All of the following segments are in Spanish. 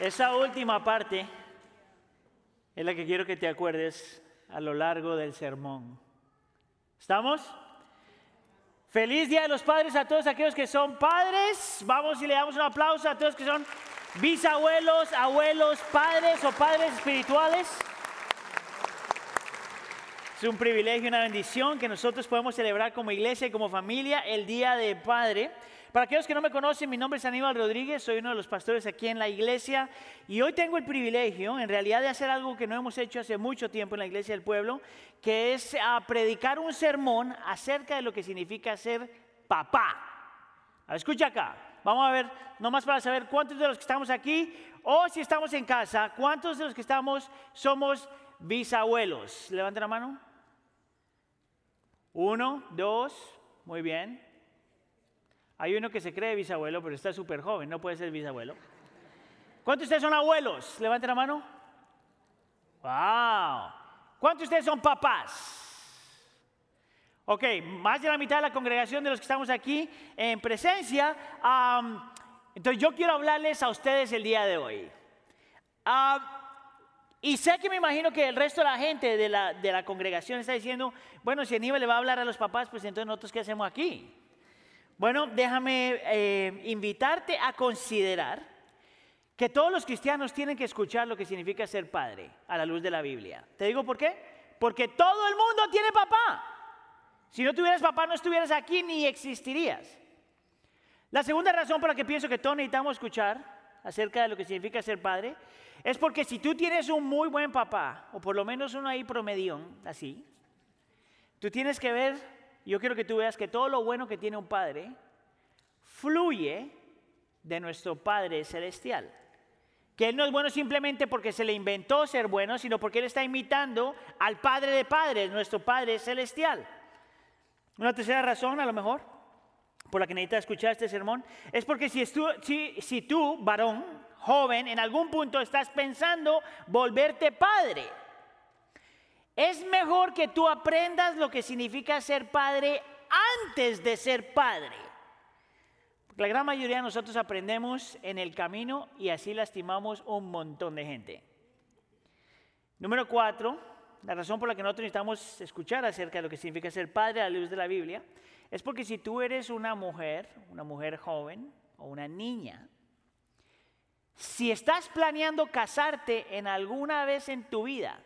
Esa última parte es la que quiero que te acuerdes a lo largo del sermón. ¿Estamos? Feliz Día de los Padres a todos aquellos que son padres. Vamos y le damos un aplauso a todos que son bisabuelos, abuelos, padres o padres espirituales. Es un privilegio y una bendición que nosotros podemos celebrar como iglesia y como familia el Día de Padre. Para aquellos que no me conocen, mi nombre es Aníbal Rodríguez, soy uno de los pastores aquí en la iglesia y hoy tengo el privilegio, en realidad, de hacer algo que no hemos hecho hace mucho tiempo en la iglesia del pueblo, que es a predicar un sermón acerca de lo que significa ser papá. escucha acá, vamos a ver, nomás para saber cuántos de los que estamos aquí o si estamos en casa, cuántos de los que estamos somos bisabuelos. Levanten la mano. Uno, dos, muy bien. Hay uno que se cree bisabuelo, pero está súper joven, no puede ser bisabuelo. ¿Cuántos de ustedes son abuelos? Levanten la mano. ¡Wow! ¿Cuántos de ustedes son papás? Ok, más de la mitad de la congregación de los que estamos aquí en presencia. entonces yo quiero hablarles a ustedes el día de hoy. y sé que me imagino que el resto de la gente de la, de la congregación está diciendo, bueno, si Aníbal le va a hablar a los papás, pues entonces nosotros qué hacemos aquí. Bueno, déjame eh, invitarte a considerar que todos los cristianos tienen que escuchar lo que significa ser padre a la luz de la Biblia. ¿Te digo por qué? Porque todo el mundo tiene papá. Si no tuvieras papá, no estuvieras aquí ni existirías. La segunda razón por la que pienso que todos necesitamos escuchar acerca de lo que significa ser padre es porque si tú tienes un muy buen papá, o por lo menos uno ahí promedión, así, tú tienes que ver yo quiero que tú veas que todo lo bueno que tiene un Padre fluye de nuestro Padre Celestial. Que Él no es bueno simplemente porque se le inventó ser bueno, sino porque Él está imitando al Padre de Padres, nuestro Padre Celestial. Una tercera razón, a lo mejor, por la que necesitas escuchar este sermón, es porque si, si, si tú, varón, joven, en algún punto estás pensando volverte padre, es mejor que tú aprendas lo que significa ser padre antes de ser padre. Porque la gran mayoría de nosotros aprendemos en el camino y así lastimamos un montón de gente. Número cuatro, la razón por la que nosotros necesitamos escuchar acerca de lo que significa ser padre a la luz de la Biblia, es porque si tú eres una mujer, una mujer joven o una niña, si estás planeando casarte en alguna vez en tu vida,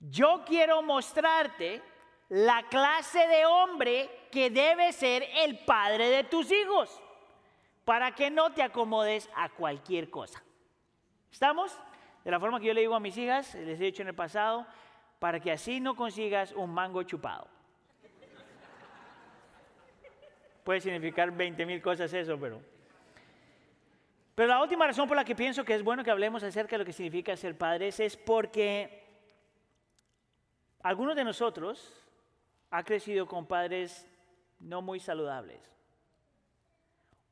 yo quiero mostrarte la clase de hombre que debe ser el padre de tus hijos, para que no te acomodes a cualquier cosa. ¿Estamos? De la forma que yo le digo a mis hijas, les he dicho en el pasado, para que así no consigas un mango chupado. Puede significar 20 mil cosas eso, pero... Pero la última razón por la que pienso que es bueno que hablemos acerca de lo que significa ser padres es porque algunos de nosotros ha crecido con padres no muy saludables.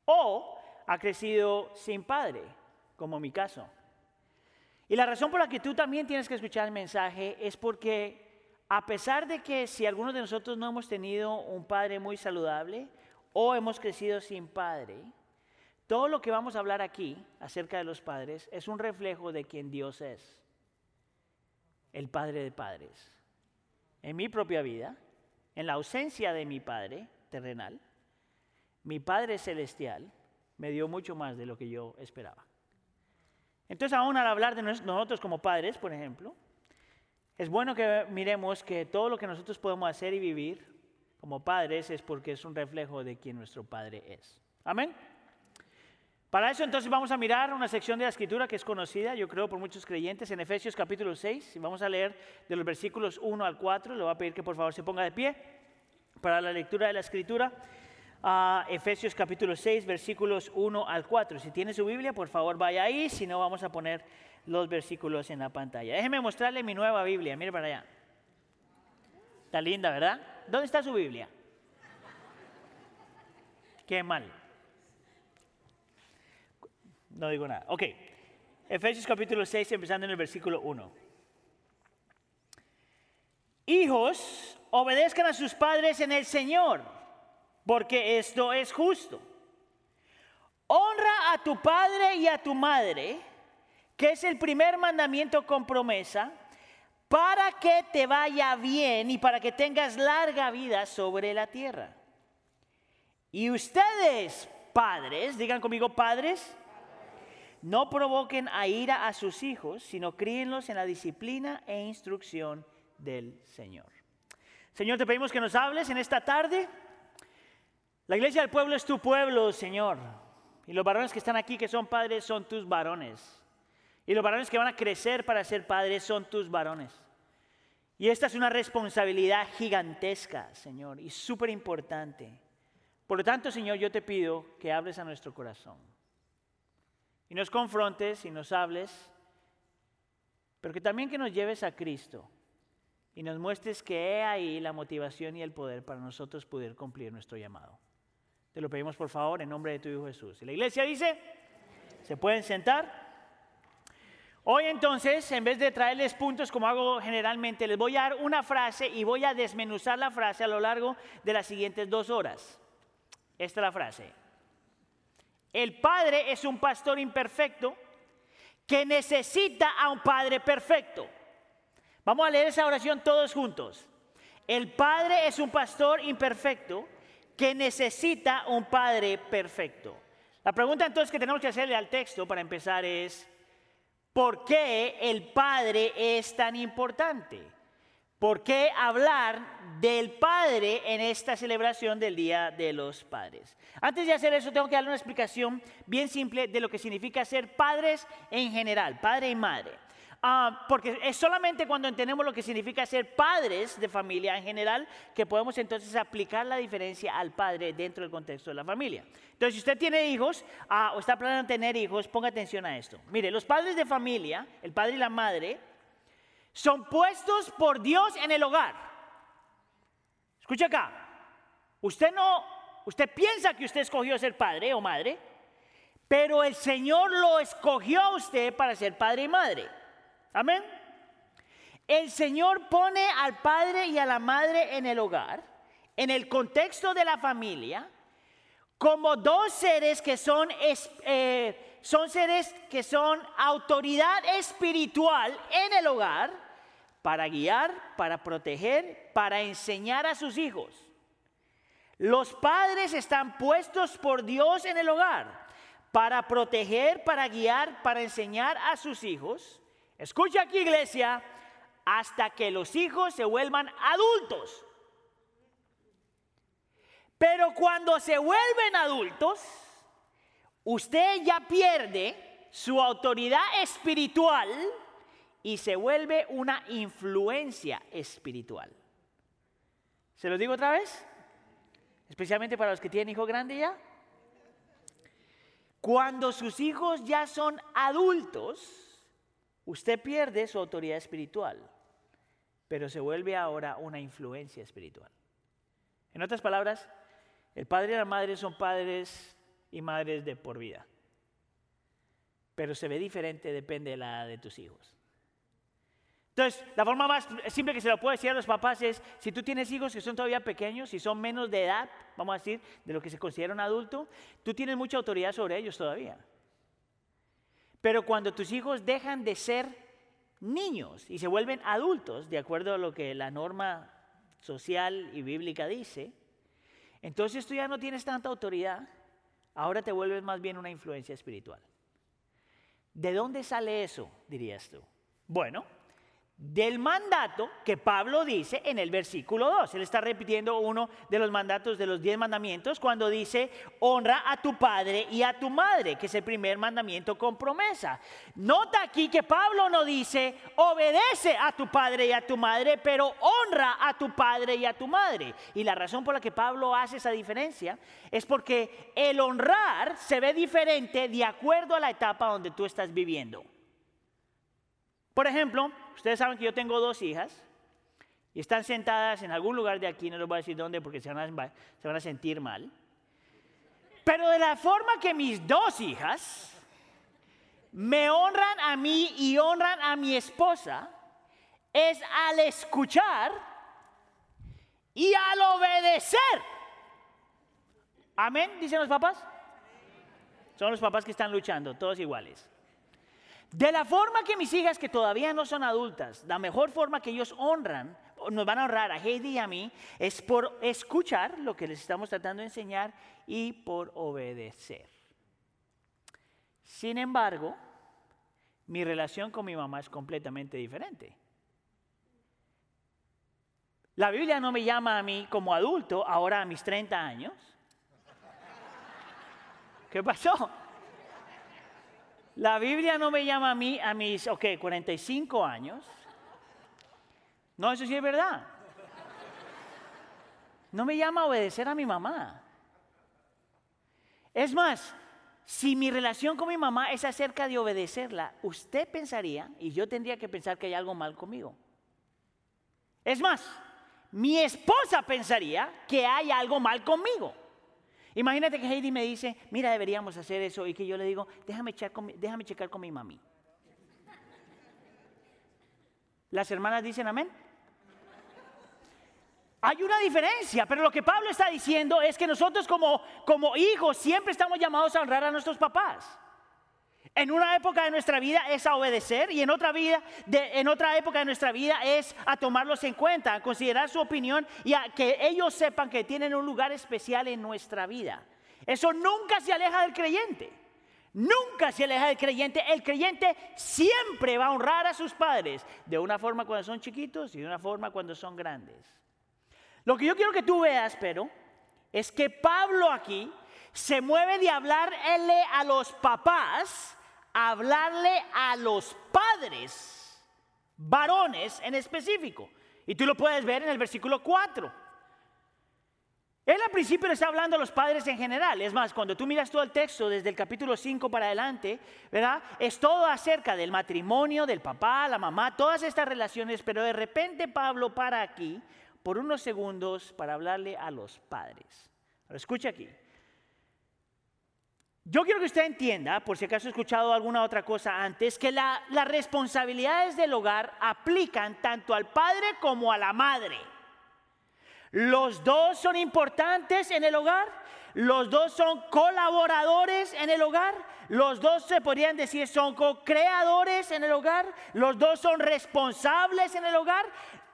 O ha crecido sin padre, como mi caso. Y la razón por la que tú también tienes que escuchar el mensaje es porque a pesar de que si algunos de nosotros no hemos tenido un padre muy saludable o hemos crecido sin padre, todo lo que vamos a hablar aquí acerca de los padres es un reflejo de quien Dios es, el Padre de Padres en mi propia vida, en la ausencia de mi Padre terrenal, mi Padre celestial me dio mucho más de lo que yo esperaba. Entonces, aún al hablar de nosotros como padres, por ejemplo, es bueno que miremos que todo lo que nosotros podemos hacer y vivir como padres es porque es un reflejo de quien nuestro Padre es. Amén. Para eso entonces vamos a mirar una sección de la escritura que es conocida, yo creo, por muchos creyentes, en Efesios capítulo 6, y vamos a leer de los versículos 1 al 4, le voy a pedir que por favor se ponga de pie para la lectura de la escritura. a Efesios capítulo 6, versículos 1 al 4. Si tiene su Biblia, por favor vaya ahí, si no vamos a poner los versículos en la pantalla. Déjeme mostrarle mi nueva Biblia, mire para allá. Está linda, ¿verdad? ¿Dónde está su Biblia? Qué mal. No digo nada. Ok. Efesios capítulo 6, empezando en el versículo 1. Hijos, obedezcan a sus padres en el Señor, porque esto es justo. honra a tu padre y a tu madre, que es el primer mandamiento con promesa, para que te vaya bien y para que tengas larga vida sobre la tierra. Y ustedes, padres, digan conmigo padres, no provoquen a ira a sus hijos, sino críenlos en la disciplina e instrucción del Señor. Señor, te pedimos que nos hables en esta tarde. La iglesia del pueblo es tu pueblo, Señor. Y los varones que están aquí, que son padres, son tus varones. Y los varones que van a crecer para ser padres son tus varones. Y esta es una responsabilidad gigantesca, Señor, y súper importante. Por lo tanto, Señor, yo te pido que hables a nuestro corazón. Y nos confrontes y nos hables, pero que también que nos lleves a Cristo y nos muestres que he ahí la motivación y el poder para nosotros poder cumplir nuestro llamado. Te lo pedimos por favor en nombre de tu Hijo Jesús. Y la iglesia dice, ¿se pueden sentar? Hoy entonces, en vez de traerles puntos como hago generalmente, les voy a dar una frase y voy a desmenuzar la frase a lo largo de las siguientes dos horas. Esta es la frase. El padre es un pastor imperfecto que necesita a un padre perfecto. Vamos a leer esa oración todos juntos. El padre es un pastor imperfecto que necesita un padre perfecto. La pregunta entonces que tenemos que hacerle al texto para empezar es, ¿por qué el padre es tan importante? ¿Por qué hablar del Padre en esta celebración del Día de los Padres? Antes de hacer eso, tengo que darle una explicación bien simple de lo que significa ser padres en general, padre y madre. Ah, porque es solamente cuando entendemos lo que significa ser padres de familia en general que podemos entonces aplicar la diferencia al padre dentro del contexto de la familia. Entonces, si usted tiene hijos ah, o está planeando tener hijos, ponga atención a esto. Mire, los padres de familia, el padre y la madre, son puestos por Dios en el hogar. Escucha acá. Usted no, usted piensa que usted escogió ser padre o madre, pero el Señor lo escogió a usted para ser padre y madre. Amén. El Señor pone al padre y a la madre en el hogar, en el contexto de la familia, como dos seres que son, eh, son seres que son autoridad espiritual en el hogar para guiar, para proteger, para enseñar a sus hijos. Los padres están puestos por Dios en el hogar para proteger, para guiar, para enseñar a sus hijos. Escucha aquí iglesia, hasta que los hijos se vuelvan adultos. Pero cuando se vuelven adultos, usted ya pierde su autoridad espiritual y se vuelve una influencia espiritual. ¿Se lo digo otra vez? Especialmente para los que tienen hijos grandes ya. Cuando sus hijos ya son adultos, usted pierde su autoridad espiritual, pero se vuelve ahora una influencia espiritual. En otras palabras, el padre y la madre son padres y madres de por vida, pero se ve diferente, depende de la edad de tus hijos. Entonces, la forma más simple que se lo puede decir a los papás es, si tú tienes hijos que son todavía pequeños, si son menos de edad, vamos a decir, de lo que se considera un adulto, tú tienes mucha autoridad sobre ellos todavía. Pero cuando tus hijos dejan de ser niños y se vuelven adultos, de acuerdo a lo que la norma social y bíblica dice, entonces tú ya no tienes tanta autoridad, ahora te vuelves más bien una influencia espiritual. ¿De dónde sale eso, dirías tú? Bueno, del mandato que Pablo dice en el versículo 2. Él está repitiendo uno de los mandatos de los diez mandamientos cuando dice, honra a tu padre y a tu madre, que es el primer mandamiento con promesa. Nota aquí que Pablo no dice, obedece a tu padre y a tu madre, pero honra a tu padre y a tu madre. Y la razón por la que Pablo hace esa diferencia es porque el honrar se ve diferente de acuerdo a la etapa donde tú estás viviendo. Por ejemplo, ustedes saben que yo tengo dos hijas y están sentadas en algún lugar de aquí, no les voy a decir dónde porque se van a, sentir mal. Pero de la forma que mis dos hijas me honran a mí y honran a mi esposa, es al escuchar y al obedecer. Amén, dicen los papás. Son los papás que están luchando, todos iguales. De la forma que mis hijas que todavía no son adultas, la mejor forma que ellos honran, nos van a honrar a Heidi y a mí, es por escuchar lo que les estamos tratando de enseñar y por obedecer. Sin embargo, mi relación con mi mamá es completamente diferente. La Biblia no me llama a mí como adulto, ahora a mis 30 años. ¿Qué pasó? La Biblia no me llama a mí a mis, ok, 45 años. No, eso sí es verdad. No me llama a obedecer a mi mamá. Es más, si mi relación con mi mamá es acerca de obedecerla, usted pensaría, y yo tendría que pensar que hay algo mal conmigo. Es más, mi esposa pensaría que hay algo mal conmigo. Imagínate que Heidi me dice, mira, deberíamos hacer eso, y que yo le digo, déjame, checar con, déjame checar con mi mami. ¿Las hermanas dicen amén? Hay una diferencia, pero lo que Pablo está diciendo es que nosotros como, como hijos siempre estamos llamados a honrar a nuestros papás. En una época de nuestra vida es a obedecer y en otra, vida en otra época de nuestra vida es a tomarlos en cuenta, a considerar su opinión y a que ellos sepan que tienen un lugar especial en nuestra vida. Eso nunca se aleja del creyente. Nunca se aleja del creyente. El creyente siempre va a honrar a sus padres de una forma cuando son chiquitos y de una forma cuando son grandes. Lo que yo quiero que tú veas, pero, es que Pablo aquí se mueve de hablarle a los papás hablarle a los padres, varones en específico. Y tú lo puedes ver en el versículo 4. Él al principio le está hablando a los padres en general. Es más, cuando tú miras todo el texto desde el capítulo 5 para adelante, ¿verdad? Es todo acerca del matrimonio, del papá, la mamá, todas estas relaciones, pero de repente Pablo para aquí por unos segundos para hablarle a los padres. Escucha aquí. Yo quiero que usted entienda, por si acaso he escuchado alguna otra cosa antes, que las responsabilidades del hogar aplican tanto al padre como a la madre. Los dos son importantes en el hogar, los dos son colaboradores en el hogar, los dos se podrían decir son co-creadores en el hogar, los dos son responsables en el hogar.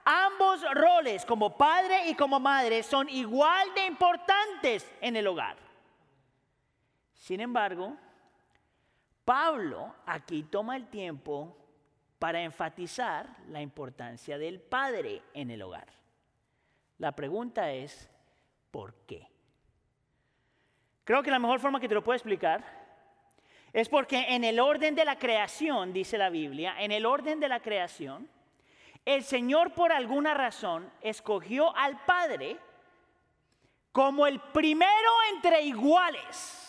Ambos roles, como padre y como madre, son igual de importantes en el hogar. Sin embargo, Pablo aquí toma el tiempo para enfatizar la importancia del padre en el hogar. La pregunta es, ¿por qué? Creo que la mejor forma que te lo puedo explicar es porque en el orden de la creación, dice la Biblia, en el orden de la creación, el Señor por alguna razón escogió al Padre como el primero entre iguales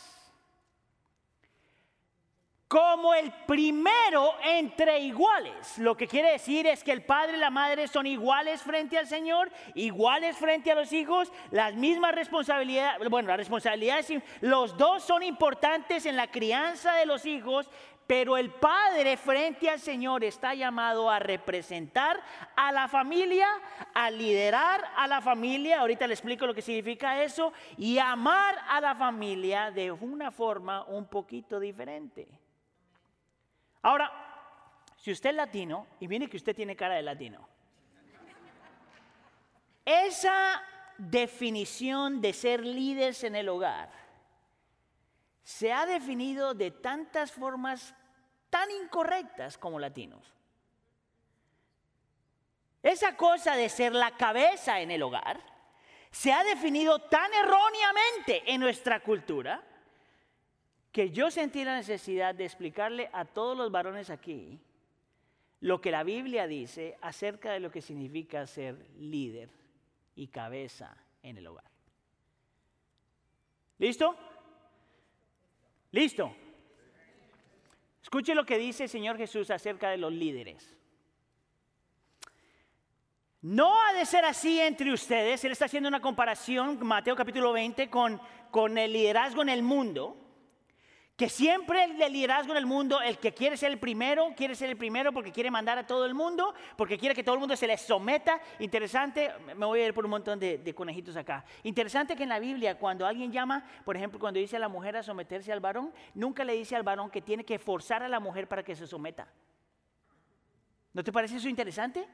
como el primero entre iguales. Lo que quiere decir es que el padre y la madre son iguales frente al Señor, iguales frente a los hijos, las mismas responsabilidades, bueno, las responsabilidades, los dos son importantes en la crianza de los hijos, pero el padre frente al Señor está llamado a representar a la familia, a liderar a la familia, ahorita le explico lo que significa eso, y amar a la familia de una forma un poquito diferente. Ahora, si usted es latino, y viene que usted tiene cara de latino, esa definición de ser líderes en el hogar se ha definido de tantas formas tan incorrectas como latinos. Esa cosa de ser la cabeza en el hogar se ha definido tan erróneamente en nuestra cultura que yo sentí la necesidad de explicarle a todos los varones aquí lo que la Biblia dice acerca de lo que significa ser líder y cabeza en el hogar. ¿Listo? ¿Listo? Escuche lo que dice el Señor Jesús acerca de los líderes. No ha de ser así entre ustedes. Él está haciendo una comparación, Mateo capítulo 20, con, con el liderazgo en el mundo Que siempre el de liderazgo en el mundo, el que quiere ser el primero, quiere ser el primero porque quiere mandar a todo el mundo, porque quiere que todo el mundo se le someta. Interesante, me voy a ir por un montón de, de, conejitos acá. Interesante que en la Biblia, cuando alguien llama, por ejemplo, cuando dice a la mujer a someterse al varón, nunca le dice al varón que tiene que forzar a la mujer para que se someta. ¿No te parece eso interesante?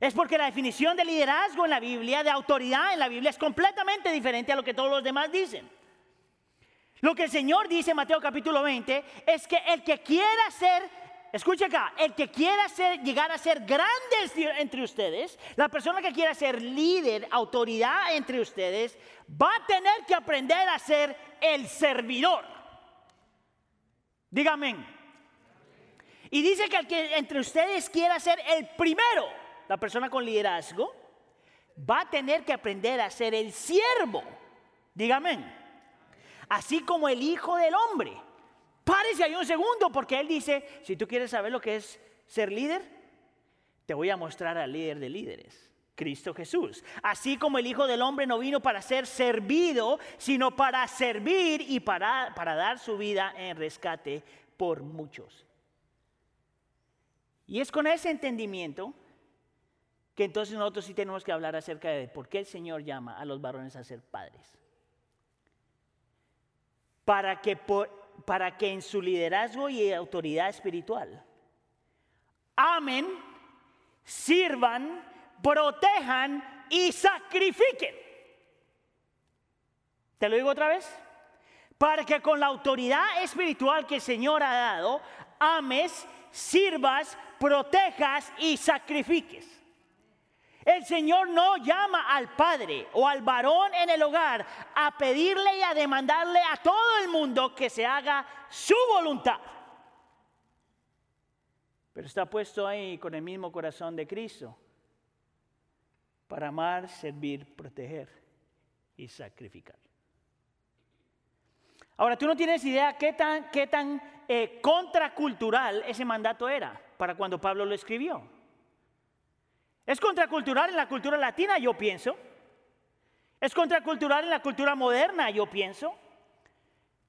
Es porque la definición de liderazgo en la Biblia, de autoridad en la Biblia, es completamente diferente a lo que todos los demás dicen. Lo que el Señor dice en Mateo capítulo 20 es que el que quiera ser, escucha acá, el que quiera ser, llegar a ser grande entre ustedes, la persona que quiera ser líder, autoridad entre ustedes, va a tener que aprender a ser el servidor. Dígame. Y dice que el que entre ustedes quiera ser el primero, la persona con liderazgo, va a tener que aprender a ser el siervo. Dígame así como el Hijo del Hombre. Párese ahí un segundo porque Él dice, si tú quieres saber lo que es ser líder, te voy a mostrar al líder de líderes. Cristo Jesús. Así como el Hijo del Hombre no vino para ser servido, sino para servir y para, para dar su vida en rescate por muchos. Y es con ese entendimiento que entonces nosotros sí tenemos que hablar acerca de por qué el Señor llama a los varones a ser padres para que, para que en su liderazgo y autoridad espiritual amen, sirvan, protejan y sacrifiquen. ¿Te lo digo otra vez? Para que con la autoridad espiritual que el Señor ha dado, ames, sirvas, protejas y sacrifiques. El Señor no llama al padre o al varón en el hogar a pedirle y a demandarle a todo el mundo que se haga su voluntad. Pero está puesto ahí con el mismo corazón de Cristo para amar, servir, proteger y sacrificar. Ahora, tú no tienes idea qué tan, qué tan eh, contracultural ese mandato era para cuando Pablo lo escribió. Es contracultural en la cultura latina, yo pienso. Es contracultural en la cultura moderna, yo pienso.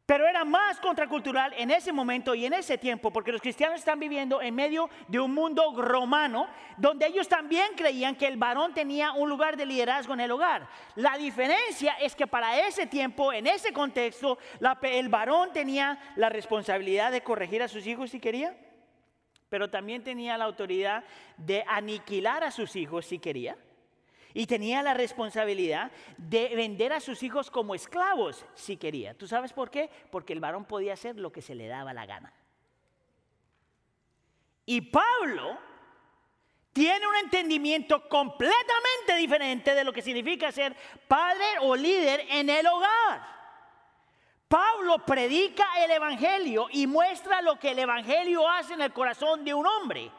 Pero era más contracultural en ese momento y en ese tiempo, porque los cristianos están viviendo en medio de un mundo romano, donde ellos también creían que el varón tenía un lugar de liderazgo en el hogar. La diferencia es que para ese tiempo, en ese contexto, el varón tenía la responsabilidad de corregir a sus hijos si quería pero también tenía la autoridad de aniquilar a sus hijos si quería. Y tenía la responsabilidad de vender a sus hijos como esclavos si quería. ¿Tú sabes por qué? Porque el varón podía hacer lo que se le daba la gana. Y Pablo tiene un entendimiento completamente diferente de lo que significa ser padre o líder en el hogar. Pablo predica el Evangelio y muestra lo que el Evangelio hace en el corazón de un hombre.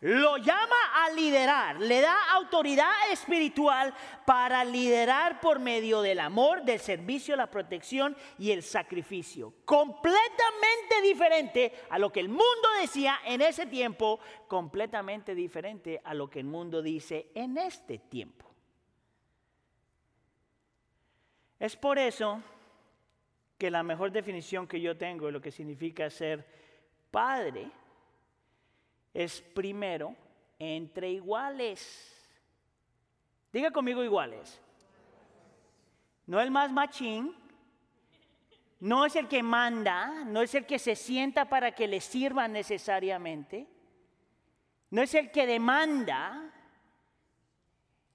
Lo llama a liderar, le da autoridad espiritual para liderar por medio del amor, del servicio, la protección y el sacrificio. Completamente diferente a lo que el mundo decía en ese tiempo, completamente diferente a lo que el mundo dice en este tiempo. Es por eso que la mejor definición que yo tengo de lo que significa ser padre es primero entre iguales. Diga conmigo iguales. No el más machín, no es el que manda, no es el que se sienta para que le sirva necesariamente, no es el que demanda,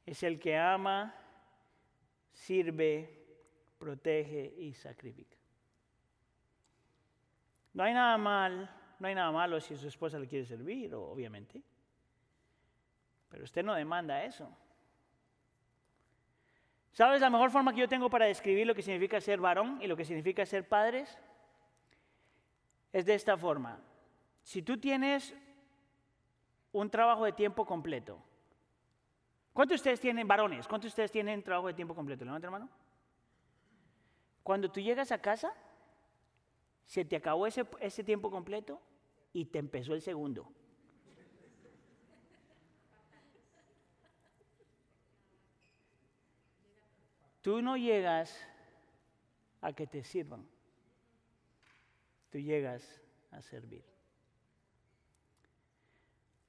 es el que ama, sirve, protege y sacrifica. No hay nada mal, no hay nada malo si su esposa le quiere servir, obviamente. Pero usted no demanda eso. ¿Sabes la mejor forma que yo tengo para describir lo que significa ser varón y lo que significa ser padres? Es de esta forma. Si tú tienes un trabajo de tiempo completo, ¿cuántos de ustedes tienen varones? ¿Cuántos de ustedes tienen trabajo de tiempo completo? Levanta hermano. Cuando tú llegas a casa, se te acabó ese, ese tiempo completo y te empezó el segundo. Tú no llegas a que te sirvan. tú llegas a servir.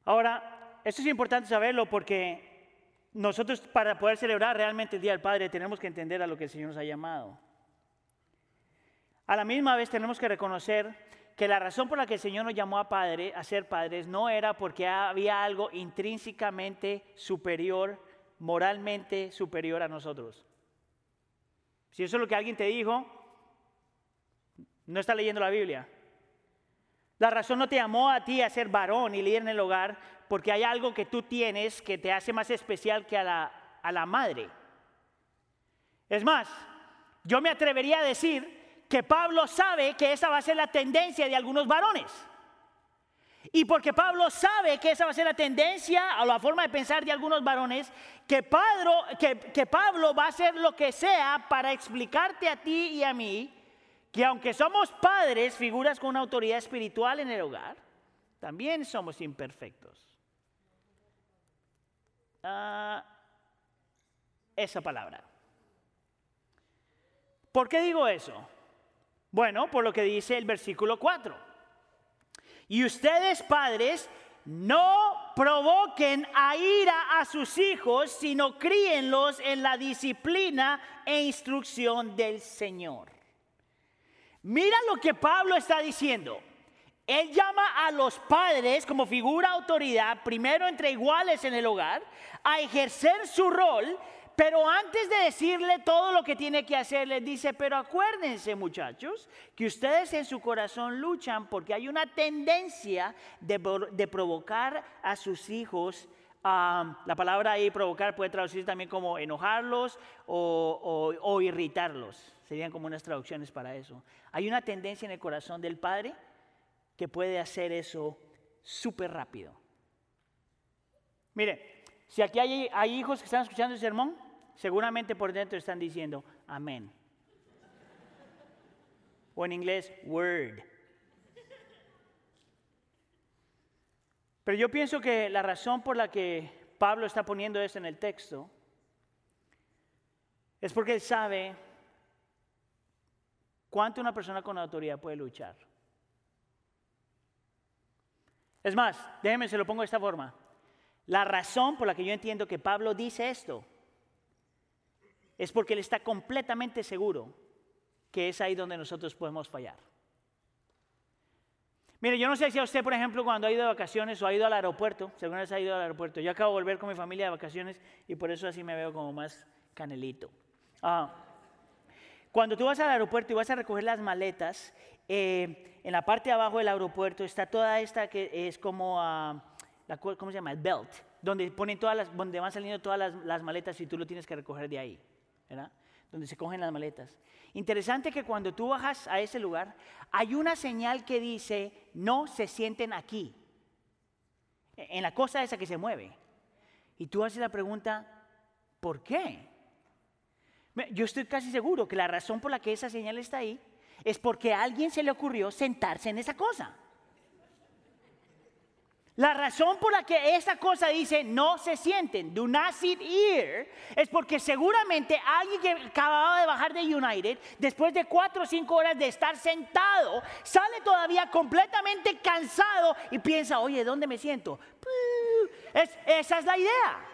Ahora, esto es importante saberlo porque nosotros para poder celebrar realmente el Día del Padre tenemos que entender a lo que el Señor nos ha llamado. A la misma vez tenemos que reconocer que la razón por la que el Señor nos llamó a padre, a ser padres, no era porque había algo intrínsecamente superior, moralmente superior a nosotros. Si eso es lo que alguien te dijo, no está leyendo la Biblia. La razón no te llamó a ti a ser varón y líder en el hogar porque hay algo que tú tienes que te hace más especial que a la, a la madre. Es más, yo me atrevería a decir que Pablo sabe que esa va a ser la tendencia de algunos varones. Y porque Pablo sabe que esa va a ser la tendencia o la forma de pensar de algunos varones, que Pablo, que, que Pablo va a hacer lo que sea para explicarte a ti y a mí que aunque somos padres, figuras con una autoridad espiritual en el hogar, también somos imperfectos. Ah, esa palabra. ¿Por qué digo eso? Bueno, por lo que dice el versículo 4. Y ustedes padres, no provoquen a ira a sus hijos, sino críenlos en la disciplina e instrucción del Señor. Mira lo que Pablo está diciendo. Él llama a los padres como figura autoridad, primero entre iguales en el hogar, a ejercer su rol pero antes de decirle todo lo que tiene que hacer, les dice, pero acuérdense muchachos, que ustedes en su corazón luchan porque hay una tendencia de, provocar a sus hijos. la palabra ahí provocar puede traducirse también como enojarlos o, o irritarlos. Serían como unas traducciones para eso. Hay una tendencia en el corazón del padre que puede hacer eso súper rápido. Mire, si aquí hay, hay, hijos que están escuchando el sermón, seguramente por dentro están diciendo amén. O en inglés, word. Pero yo pienso que la razón por la que Pablo está poniendo eso en el texto es porque él sabe cuánto una persona con autoridad puede luchar. Es más, déjenme se lo pongo de esta forma. La razón por la que yo entiendo que Pablo dice esto es porque él está completamente seguro que es ahí donde nosotros podemos fallar. Mire, yo no sé si a usted, por ejemplo, cuando ha ido de vacaciones o ha ido al aeropuerto, según vez ha ido al aeropuerto, yo acabo de volver con mi familia de vacaciones y por eso así me veo como más canelito. Ah, cuando tú vas al aeropuerto y vas a recoger las maletas, eh, en la parte de abajo del aeropuerto está toda esta que es como, uh, la, ¿cómo se llama? El belt, donde, ponen todas donde van saliendo todas las maletas y tú lo tienes que recoger de ahí. Donde se cogen las maletas. Interesante que cuando tú bajas a ese lugar, hay una señal que dice, no se sienten aquí, en la cosa esa que se mueve. Y tú haces la pregunta, ¿por qué? Yo estoy casi seguro que la razón por la que esa señal está ahí es porque a alguien se le ocurrió sentarse en esa cosa. La razón por la que esa cosa dice no se sienten, do not sit here, es porque seguramente alguien que acababa de bajar de United, después de cuatro o cinco horas de estar sentado, sale todavía completamente cansado y piensa, oye, ¿dónde me siento? esa es la idea.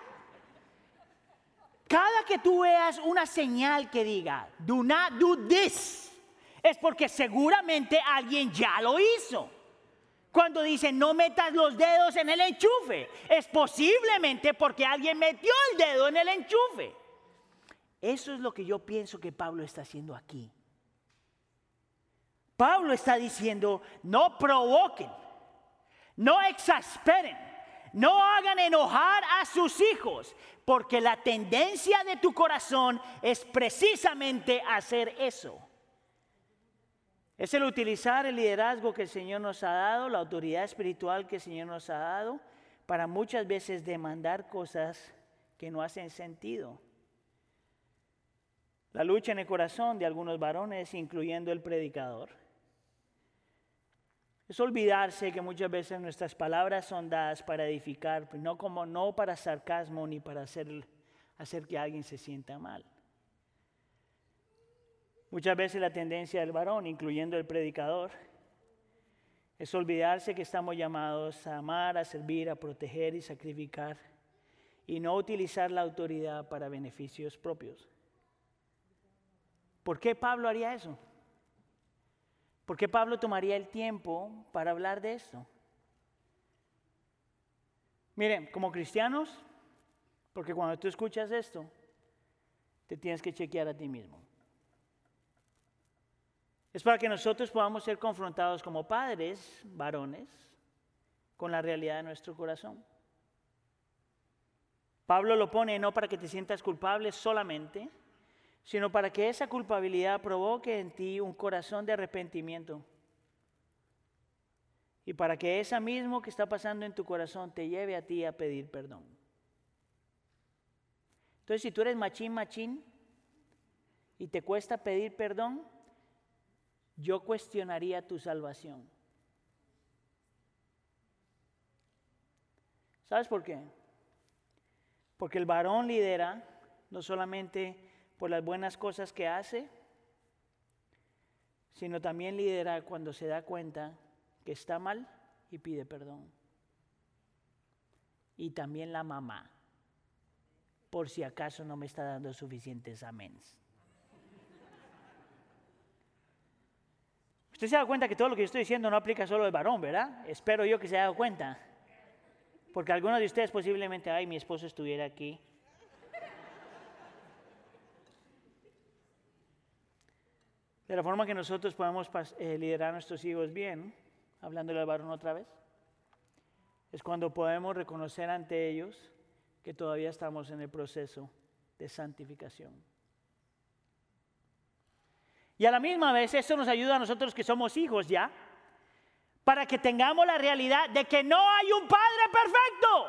Cada que tú veas una señal que diga, do not do this, es porque seguramente alguien ya lo hizo. Cuando dice no metas los dedos en el enchufe, es posiblemente porque alguien metió el dedo en el enchufe. Eso es lo que yo pienso que Pablo está haciendo aquí. Pablo está diciendo, no provoquen, no exasperen, no hagan enojar a sus hijos, porque la tendencia de tu corazón es precisamente hacer eso. Es el utilizar el liderazgo que el Señor nos ha dado, la autoridad espiritual que el Señor nos ha dado, para muchas veces demandar cosas que no hacen sentido. La lucha en el corazón de algunos varones, incluyendo el predicador, es olvidarse que muchas veces nuestras palabras son dadas para edificar, no como no para sarcasmo ni para hacer, hacer que alguien se sienta mal. Muchas veces la tendencia del varón, incluyendo el predicador, es olvidarse que estamos llamados a amar, a servir, a proteger y sacrificar y no utilizar la autoridad para beneficios propios. ¿Por qué Pablo haría eso? ¿Por qué Pablo tomaría el tiempo para hablar de esto? Miren, como cristianos, porque cuando tú escuchas esto, te tienes que chequear a ti mismo. Es para que nosotros podamos ser confrontados como padres, varones, con la realidad de nuestro corazón. Pablo lo pone no para que te sientas culpable solamente, sino para que esa culpabilidad provoque en ti un corazón de arrepentimiento. Y para que esa mismo que está pasando en tu corazón te lleve a ti a pedir perdón. Entonces, si tú eres machín, machín, y te cuesta pedir perdón, yo cuestionaría tu salvación. ¿Sabes por qué? Porque el varón lidera no solamente por las buenas cosas que hace, sino también lidera cuando se da cuenta que está mal y pide perdón. Y también la mamá, por si acaso no me está dando suficientes améns. Usted se da cuenta que todo lo que yo estoy diciendo no aplica solo al varón, ¿verdad? Espero yo que se haya dado cuenta. Porque algunos de ustedes posiblemente, ay, mi esposo estuviera aquí. De la forma que nosotros podemos eh, liderar a nuestros hijos bien, hablándole al varón otra vez, es cuando podemos reconocer ante ellos que todavía estamos en el proceso de santificación. Y a la misma vez eso nos ayuda a nosotros que somos hijos ya, para que tengamos la realidad de que no hay un Padre perfecto.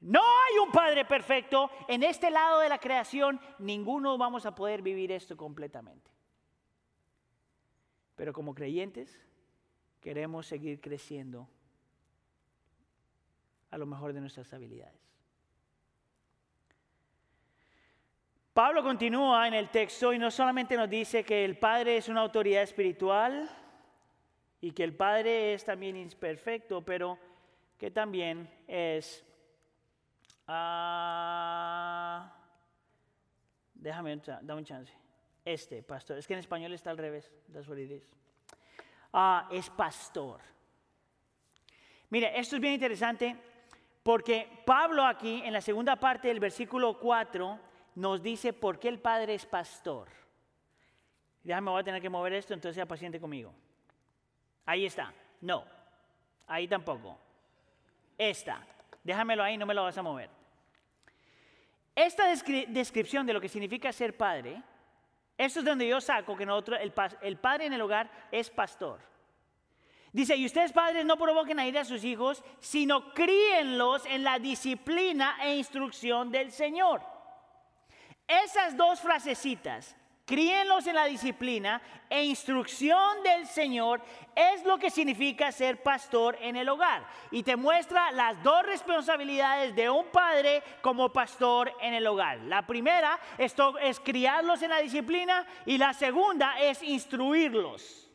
No hay un Padre perfecto. En este lado de la creación, ninguno vamos a poder vivir esto completamente. Pero como creyentes, queremos seguir creciendo a lo mejor de nuestras habilidades. Pablo continúa en el texto y no solamente nos dice que el Padre es una autoridad espiritual y que el Padre es también imperfecto, pero que también es... Uh, déjame, dame un chance. Este, pastor. Es que en español está al revés. That's what it is. Uh, es pastor. Mire, esto es bien interesante porque Pablo aquí, en la segunda parte del versículo 4, nos dice por qué el Padre es pastor. Déjame, voy a tener que mover esto, entonces sea paciente conmigo. Ahí está. No. Ahí tampoco. Esta. Déjamelo ahí, no me lo vas a mover. Esta descripción de lo que significa ser padre, esto es donde yo saco que nosotros, el, el padre en el hogar es pastor. Dice, y ustedes padres no provoquen a ir a sus hijos, sino críenlos en la disciplina e instrucción del Señor. Esas dos frasecitas, críenlos en la disciplina e instrucción del Señor, es lo que significa ser pastor en el hogar. Y te muestra las dos responsabilidades de un padre como pastor en el hogar. La primera es, criarlos en la disciplina y la segunda es instruirlos.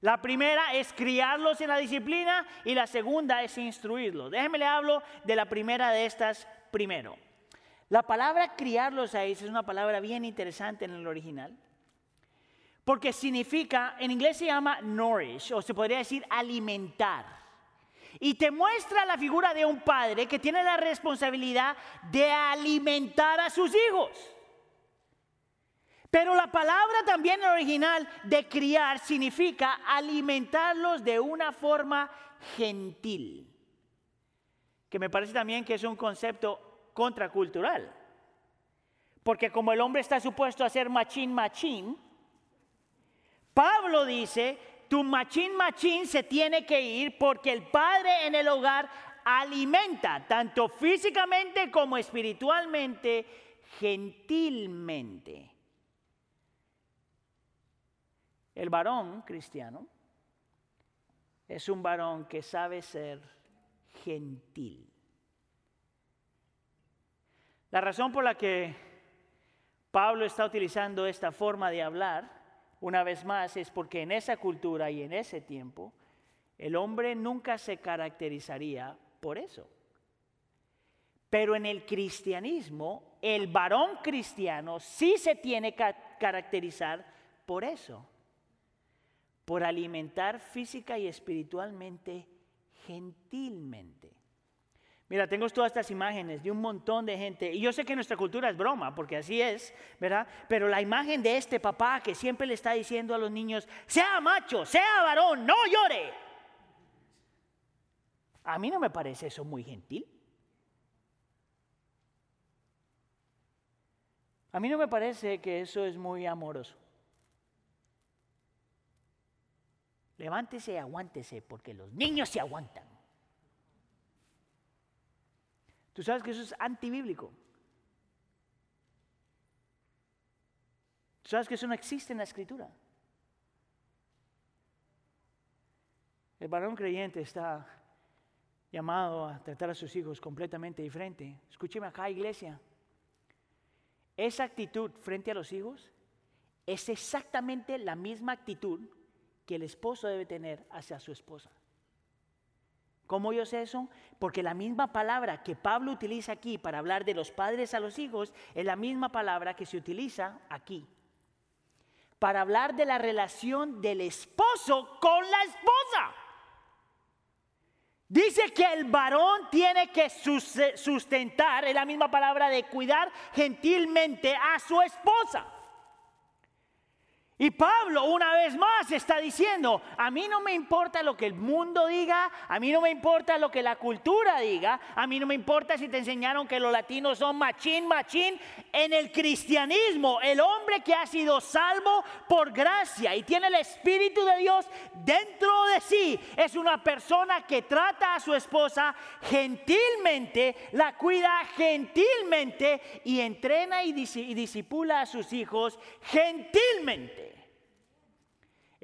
La primera es criarlos en la disciplina y la segunda es instruirlos. Déjenme le hablo de la primera de estas primero. La palabra criarlos a es una palabra bien interesante en el original. Porque significa, en inglés se llama nourish, o se podría decir alimentar. Y te muestra la figura de un padre que tiene la responsabilidad de alimentar a sus hijos. Pero la palabra también original de criar significa alimentarlos de una forma gentil. Que me parece también que es un concepto contracultural. Porque como el hombre está supuesto a ser machín machín, Pablo dice, tu machín machín se tiene que ir porque el padre en el hogar alimenta, tanto físicamente como espiritualmente, gentilmente. El varón cristiano es un varón que sabe ser gentil. La razón por la que Pablo está utilizando esta forma de hablar una vez más, es porque en esa cultura y en ese tiempo, el hombre nunca se caracterizaría por eso. Pero en el cristianismo, el varón cristiano sí se tiene que caracterizar por eso, por alimentar física y espiritualmente gentilmente. Mira, tengo todas estas imágenes de un montón de gente, y yo sé que nuestra cultura es broma, porque así es, ¿verdad? Pero la imagen de este papá que siempre le está diciendo a los niños, sea macho, sea varón, no llore. A mí no me parece eso muy gentil. A mí no me parece que eso es muy amoroso. Levántese aguántese, porque los niños se aguantan. Tú sabes que eso es antibíblico. Tú sabes que eso no existe en la escritura. El varón creyente está llamado a tratar a sus hijos completamente diferente. Escúcheme acá, iglesia. Esa actitud frente a los hijos es exactamente la misma actitud que el esposo debe tener hacia su esposa. ¿Cómo yo sé eso? Porque la misma palabra que Pablo utiliza aquí para hablar de los padres a los hijos es la misma palabra que se utiliza aquí para hablar de la relación del esposo con la esposa. Dice que el varón tiene que sustentar, es la misma palabra de cuidar gentilmente a su esposa. Y Pablo una vez más está diciendo, a mí no me importa lo que el mundo diga, a mí no me importa lo que la cultura diga, a mí no me importa si te enseñaron que los latinos son machín, machín. En el cristianismo, el hombre que ha sido salvo por gracia y tiene el Espíritu de Dios dentro de sí, es una persona que trata a su esposa gentilmente, la cuida gentilmente y entrena y, disipula a sus hijos gentilmente.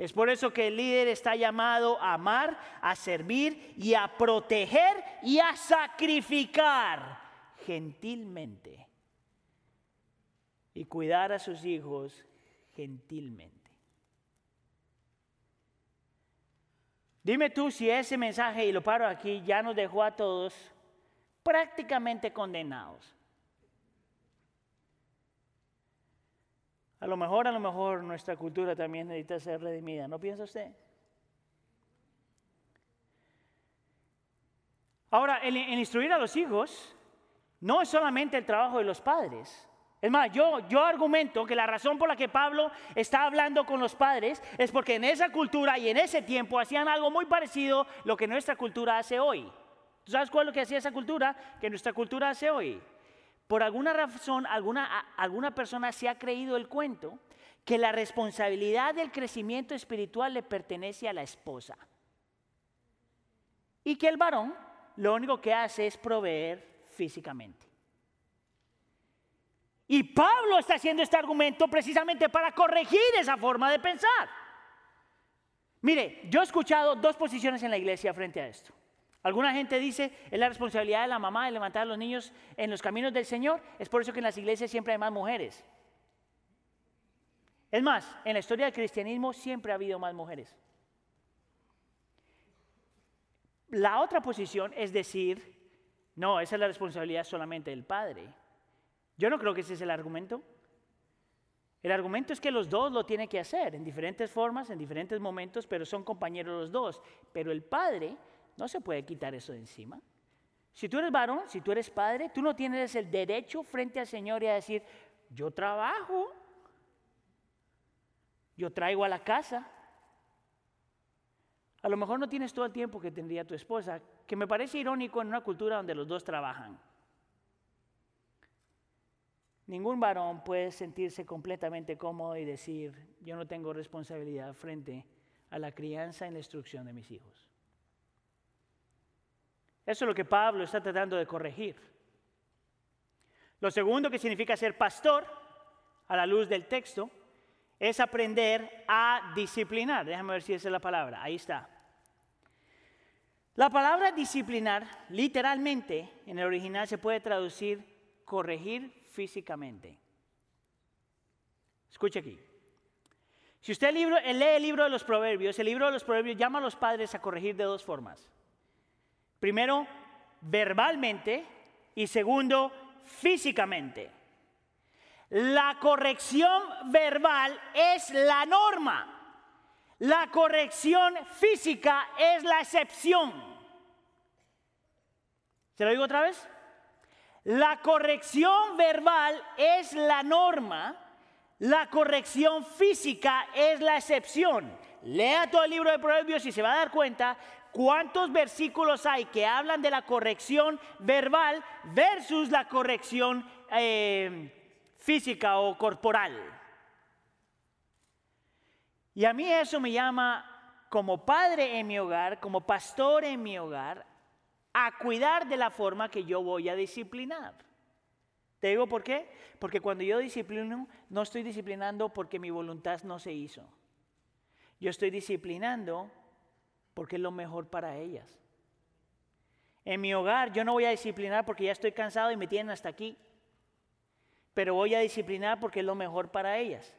Es por eso que el líder está llamado a amar, a servir y a proteger y a sacrificar gentilmente. Y cuidar a sus hijos gentilmente. Dime tú si ese mensaje, y lo paro aquí, ya nos dejó a todos prácticamente condenados. A lo mejor, a lo mejor nuestra cultura también necesita ser redimida, ¿no piensa usted? Ahora, el, instruir a los hijos no es solamente el trabajo de los padres. Es más, yo, yo argumento que la razón por la que Pablo está hablando con los padres es porque en esa cultura y en ese tiempo hacían algo muy parecido a lo que nuestra cultura hace hoy. ¿Tú sabes cuál es lo que hacía esa cultura? Que nuestra cultura hace hoy. Por alguna razón, alguna, alguna persona se ha creído el cuento que la responsabilidad del crecimiento espiritual le pertenece a la esposa. Y que el varón lo único que hace es proveer físicamente. Y Pablo está haciendo este argumento precisamente para corregir esa forma de pensar. Mire, yo he escuchado dos posiciones en la iglesia frente a esto. Alguna gente dice, es la responsabilidad de la mamá de levantar a los niños en los caminos del Señor. Es por eso que en las iglesias siempre hay más mujeres. Es más, en la historia del cristianismo siempre ha habido más mujeres. La otra posición es decir, no, esa es la responsabilidad solamente del padre. Yo no creo que ese es el argumento. El argumento es que los dos lo tienen que hacer en diferentes formas, en diferentes momentos, pero son compañeros los dos. Pero el padre no se puede quitar eso de encima. Si tú eres varón, si tú eres padre, tú no tienes el derecho frente al Señor y a decir, yo trabajo, yo traigo a la casa. A lo mejor no tienes todo el tiempo que tendría tu esposa, que me parece irónico en una cultura donde los dos trabajan. Ningún varón puede sentirse completamente cómodo y decir, yo no tengo responsabilidad frente a la crianza y la instrucción de mis hijos. Eso es lo que Pablo está tratando de corregir. Lo segundo que significa ser pastor, a la luz del texto, es aprender a disciplinar. Déjame ver si esa es la palabra. Ahí está. La palabra disciplinar, literalmente, en el original se puede traducir corregir físicamente. Escucha aquí. Si usted lee el libro de los proverbios, el libro de los proverbios llama a los padres a corregir de dos formas. Primero, verbalmente y segundo, físicamente. La corrección verbal es la norma. La corrección física es la excepción. ¿Se lo digo otra vez? La corrección verbal es la norma. La corrección física es la excepción. Lea todo el libro de Proverbios y se va a dar cuenta cuántos versículos hay que hablan de la corrección verbal versus la corrección eh, física o corporal. Y a mí eso me llama como padre en mi hogar, como pastor en mi hogar, a cuidar de la forma que yo voy a disciplinar. ¿Te digo por qué? Porque cuando yo disciplino, no estoy disciplinando porque mi voluntad no se hizo. Yo estoy disciplinando porque es lo mejor para ellas. En mi hogar yo no voy a disciplinar porque ya estoy cansado y me tienen hasta aquí pero voy a disciplinar porque es lo mejor para ellas.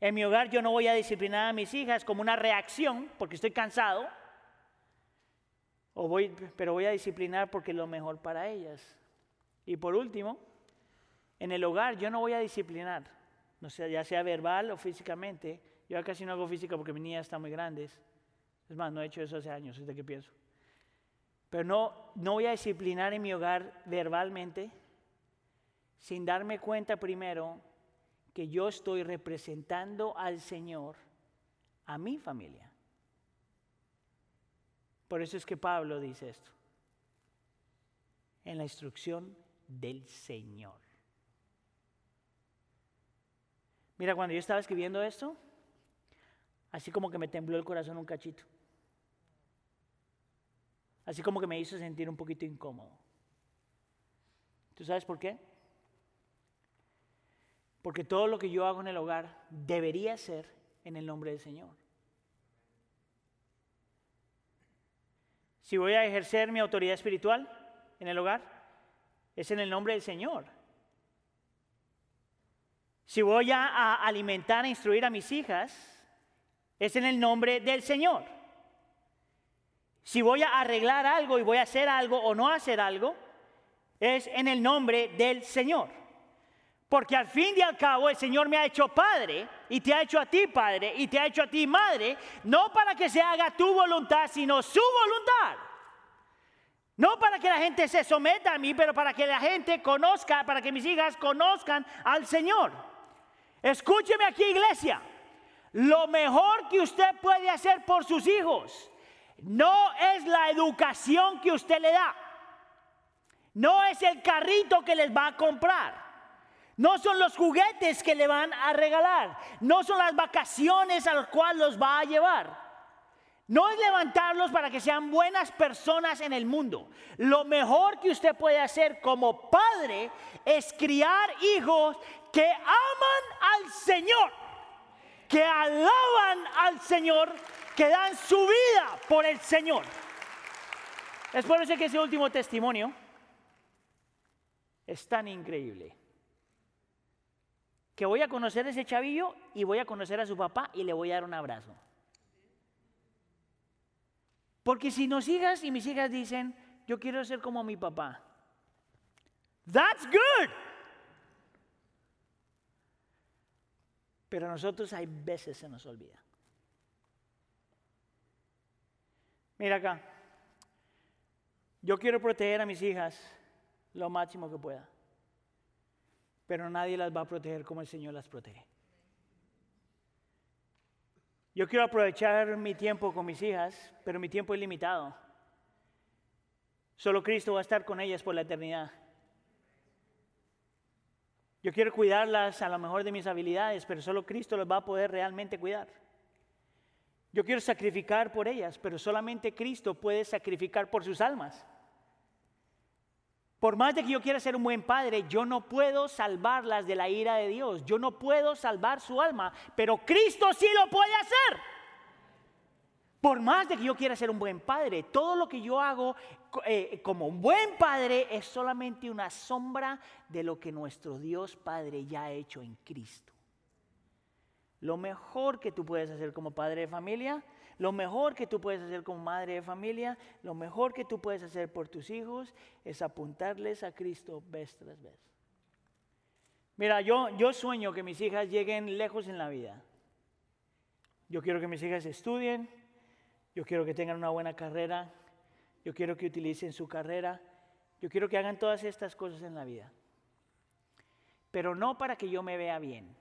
En mi hogar yo no voy a disciplinar a mis hijas como una reacción porque estoy cansado, o voy, pero voy a disciplinar porque es lo mejor para ellas. Y por último, en el hogar yo no voy a disciplinar, no sea, ya sea verbal o físicamente. Yo casi no hago física porque mis niñas están muy grandes. Es más, no he hecho eso hace años, es de qué pienso. Pero no, no voy a disciplinar en mi hogar verbalmente, sin darme cuenta primero que yo estoy representando al Señor a mi familia. Por eso es que Pablo dice esto. En la instrucción del Señor. Mira, cuando yo estaba escribiendo esto, así como que me tembló el corazón un cachito. Así como que me hizo sentir un poquito incómodo. ¿Tú sabes por qué? Porque todo lo que yo hago en el hogar debería ser en el nombre del Señor. Si voy a ejercer mi autoridad espiritual en el hogar, es en el nombre del Señor. Si voy a, alimentar e instruir a mis hijas, es en el nombre del Señor. Si voy a arreglar algo y voy a hacer algo o no hacer algo, es en el nombre del Señor. Porque al fin y al cabo el Señor me ha hecho padre y te ha hecho a ti padre y te ha hecho a ti madre, no para que se haga tu voluntad, sino su voluntad. No para que la gente se someta a mí, pero para que la gente conozca, para que mis hijas conozcan al Señor. Escúcheme aquí, iglesia. Lo mejor que usted puede hacer por sus hijos no es la educación que usted le da. No es el carrito que les va a comprar. No son los juguetes que le van a regalar. No son las vacaciones a las cuales los va a llevar. No es levantarlos para que sean buenas personas en el mundo. Lo mejor que usted puede hacer como padre es criar hijos que aman al Señor, que alaban al Señor, que dan su vida por el Señor. Es por eso que ese último testimonio es tan increíble que voy a conocer a ese chavillo y voy a conocer a su papá y le voy a dar un abrazo. Porque si nos hijas y mis hijas dicen, yo quiero ser como mi papá, that's good. Pero a nosotros hay veces se nos olvida. Mira acá, yo quiero proteger a mis hijas lo máximo que pueda pero nadie las va a proteger como el Señor las protege. Yo quiero aprovechar mi tiempo con mis hijas, pero mi tiempo es limitado. Solo Cristo va a estar con ellas por la eternidad. Yo quiero cuidarlas a lo mejor de mis habilidades, pero solo Cristo las va a poder realmente cuidar. Yo quiero sacrificar por ellas, pero solamente Cristo puede sacrificar por sus almas. Por más de que yo quiera ser un buen padre, yo no puedo salvarlas de la ira de Dios. Yo no puedo salvar su alma, pero Cristo sí lo puede hacer. Por más de que yo quiera ser un buen padre, todo lo que yo hago eh, como un buen padre es solamente una sombra de lo que nuestro Dios Padre ya ha hecho en Cristo. Lo mejor que tú puedes hacer como padre de familia, lo mejor que tú puedes hacer como madre de familia, lo mejor que tú puedes hacer por tus hijos es apuntarles a Cristo vez tras vez. Mira, yo, yo sueño que mis hijas lleguen lejos en la vida. Yo quiero que mis hijas estudien, yo quiero que tengan una buena carrera, yo quiero que utilicen su carrera, yo quiero que hagan todas estas cosas en la vida. Pero no para que yo me vea bien,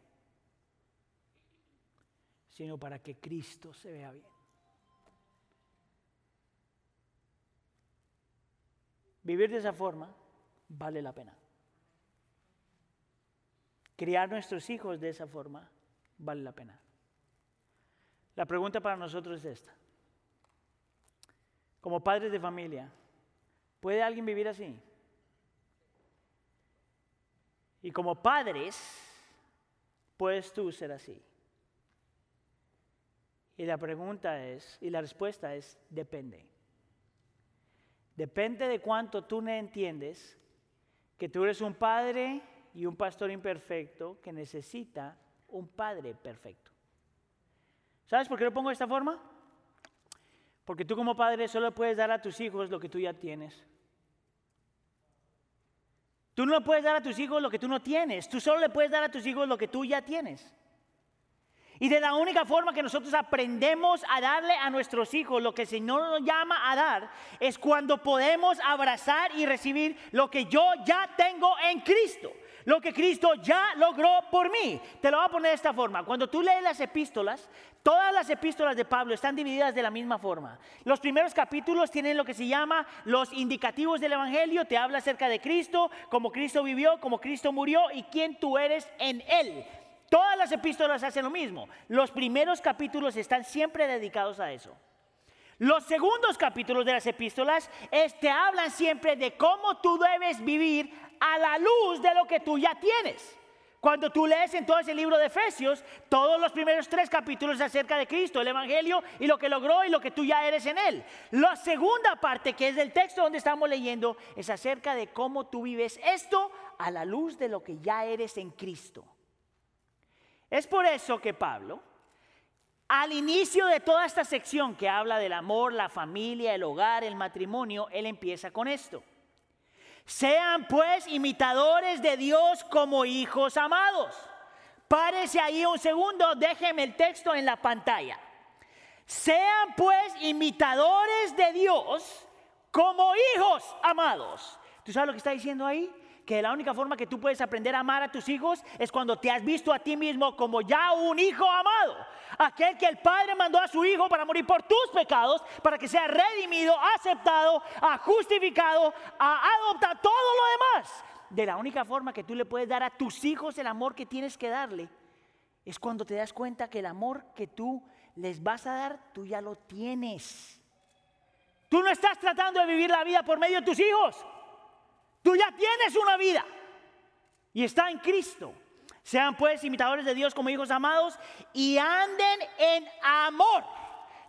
sino para que Cristo se vea bien. Vivir de esa forma vale la pena. Criar nuestros hijos de esa forma vale la pena. La pregunta para nosotros es esta. Como padres de familia, ¿puede alguien vivir así? Y como padres, puedes tú ser así. Y la pregunta es, y la respuesta es, depende. Depende de cuánto tú no entiendes que tú eres un padre y un pastor imperfecto que necesita un padre perfecto. ¿Sabes por qué lo pongo de esta forma? Porque tú como padre solo puedes dar a tus hijos lo que tú ya tienes. Tú no puedes dar a tus hijos lo que tú no tienes. Tú solo le puedes dar a tus hijos lo que tú ya tienes. Y de la única forma que nosotros aprendemos a darle a nuestros hijos lo que el Señor nos llama a dar es cuando podemos abrazar y recibir lo que yo ya tengo en Cristo lo que Cristo ya logró por mí. Te lo voy a poner de esta forma. Cuando tú lees las epístolas, todas las epístolas de Pablo están divididas de la misma forma. Los primeros capítulos tienen lo que se llama los indicativos del Evangelio. Te habla acerca de Cristo, cómo Cristo vivió, cómo Cristo murió y quién tú eres en Él. Todas las epístolas hacen lo mismo. Los primeros capítulos están siempre dedicados a eso. Los segundos capítulos de las epístolas te hablan siempre de cómo tú debes vivir a la luz de lo que tú ya tienes. Cuando tú lees en todo ese libro de Efesios, todos los primeros tres capítulos acerca de Cristo, el Evangelio y lo que logró y lo que tú ya eres en Él. La segunda parte, que es del texto donde estamos leyendo, es acerca de cómo tú vives esto a la luz de lo que ya eres en Cristo. Es por eso que Pablo al inicio de toda esta sección que habla del amor, la familia, el hogar, el matrimonio, él empieza con esto. Sean pues imitadores de Dios como hijos amados. Párese ahí un segundo, déjeme el texto en la pantalla. Sean pues imitadores de Dios como hijos amados. ¿Tú sabes lo que está diciendo ahí? Que la única forma que tú puedes aprender a amar a tus hijos es cuando te has visto a ti mismo como ya un hijo amado aquel que el Padre mandó a su Hijo para morir por tus pecados, para que sea redimido, aceptado, justificado, adoptado, todo lo demás. De la única forma que tú le puedes dar a tus hijos el amor que tienes que darle, es cuando te das cuenta que el amor que tú les vas a dar, tú ya lo tienes. Tú no estás tratando de vivir la vida por medio de tus hijos. Tú ya tienes una vida y está en Cristo. Sean pues imitadores de Dios como hijos amados y anden en amor.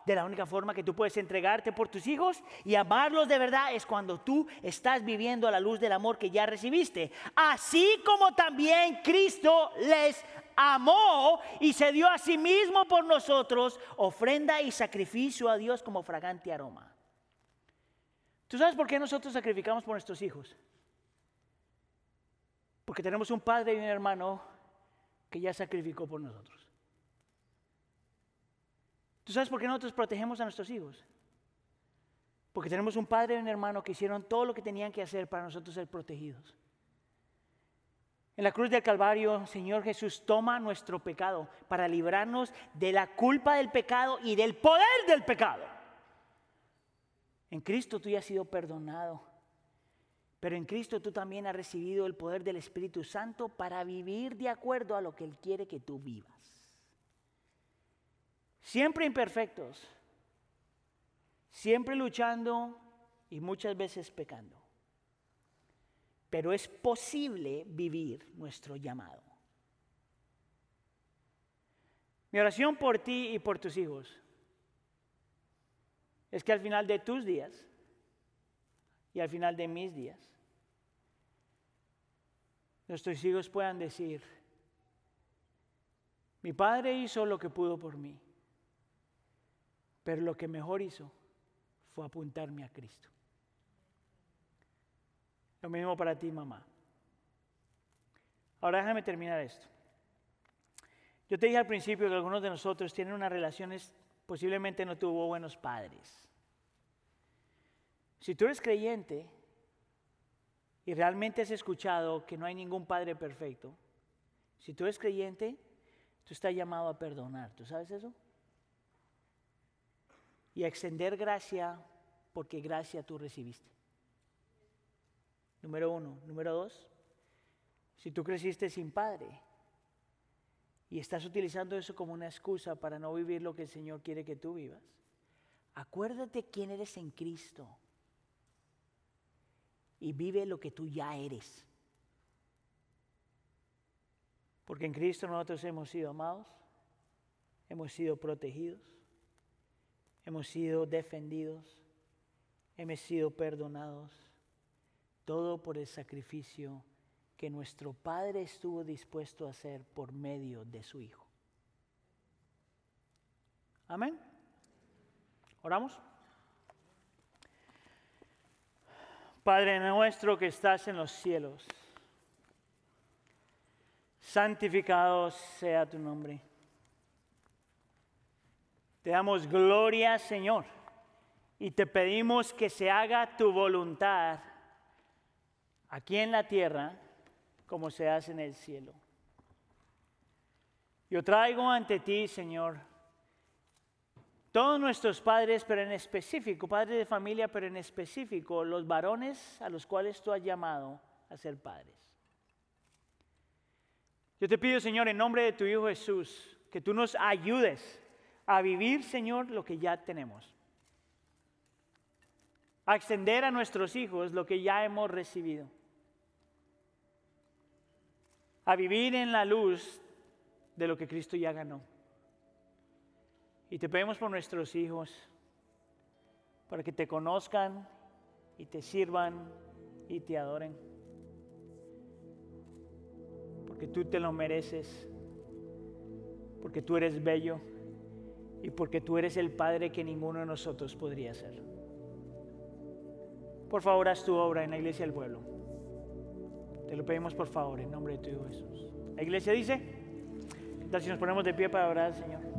De la única forma que tú puedes entregarte por tus hijos y amarlos de verdad es cuando tú estás viviendo a la luz del amor que ya recibiste. Así como también Cristo les amó y se dio a sí mismo por nosotros, ofrenda y sacrificio a Dios como fragante aroma. ¿Tú sabes por qué nosotros sacrificamos por nuestros hijos? Porque tenemos un padre y un hermano que ya sacrificó por nosotros. ¿Tú sabes por qué nosotros protegemos a nuestros hijos? Porque tenemos un padre y un hermano que hicieron todo lo que tenían que hacer para nosotros ser protegidos. En la cruz del Calvario, Señor Jesús toma nuestro pecado para librarnos de la culpa del pecado y del poder del pecado. En Cristo tú ya has sido perdonado. Pero en Cristo tú también has recibido el poder del Espíritu Santo para vivir de acuerdo a lo que Él quiere que tú vivas. Siempre imperfectos, siempre luchando y muchas veces pecando. Pero es posible vivir nuestro llamado. Mi oración por ti y por tus hijos es que al final de tus días y al final de mis días, nuestros hijos puedan decir, Mi padre hizo lo que pudo por mí, pero lo que mejor hizo fue apuntarme a Cristo. Lo mismo para ti, mamá. Ahora déjame terminar esto. Yo te dije al principio que algunos de nosotros tienen unas relaciones, posiblemente no tuvo buenos padres. Si tú eres creyente y realmente has escuchado que no hay ningún padre perfecto, si tú eres creyente, tú estás llamado a perdonar. ¿Tú sabes eso? Y a extender gracia porque gracia tú recibiste. Número uno. Número dos, si tú creciste sin padre y estás utilizando eso como una excusa para no vivir lo que el Señor quiere que tú vivas, acuérdate quién eres en Cristo y vive lo que tú ya eres. Porque en Cristo nosotros hemos sido amados, hemos sido protegidos, hemos sido defendidos, hemos sido perdonados, todo por el sacrificio que nuestro Padre estuvo dispuesto a hacer por medio de su Hijo. Amén. Oramos. Padre nuestro que estás en los cielos, santificado sea tu nombre. Te damos gloria, Señor, y te pedimos que se haga tu voluntad aquí en la tierra como se hace en el cielo. Yo traigo ante ti, Señor, todos nuestros padres, pero en específico, padres de familia, pero en específico, los varones a los cuales tú has llamado a ser padres. Yo te pido, Señor, en nombre de tu Hijo Jesús, que tú nos ayudes a vivir, Señor, lo que ya tenemos. A extender a nuestros hijos lo que ya hemos recibido a vivir en la luz de lo que Cristo ya ganó. Y te pedimos por nuestros hijos, para que te conozcan y te sirvan y te adoren. Porque tú te lo mereces, porque tú eres bello y porque tú eres el Padre que ninguno de nosotros podría ser. Por favor, haz tu obra en la iglesia del pueblo. Te lo pedimos por favor en nombre de tu Hijo Jesús. La iglesia dice, ¿qué tal si nos ponemos de pie para orar Señor?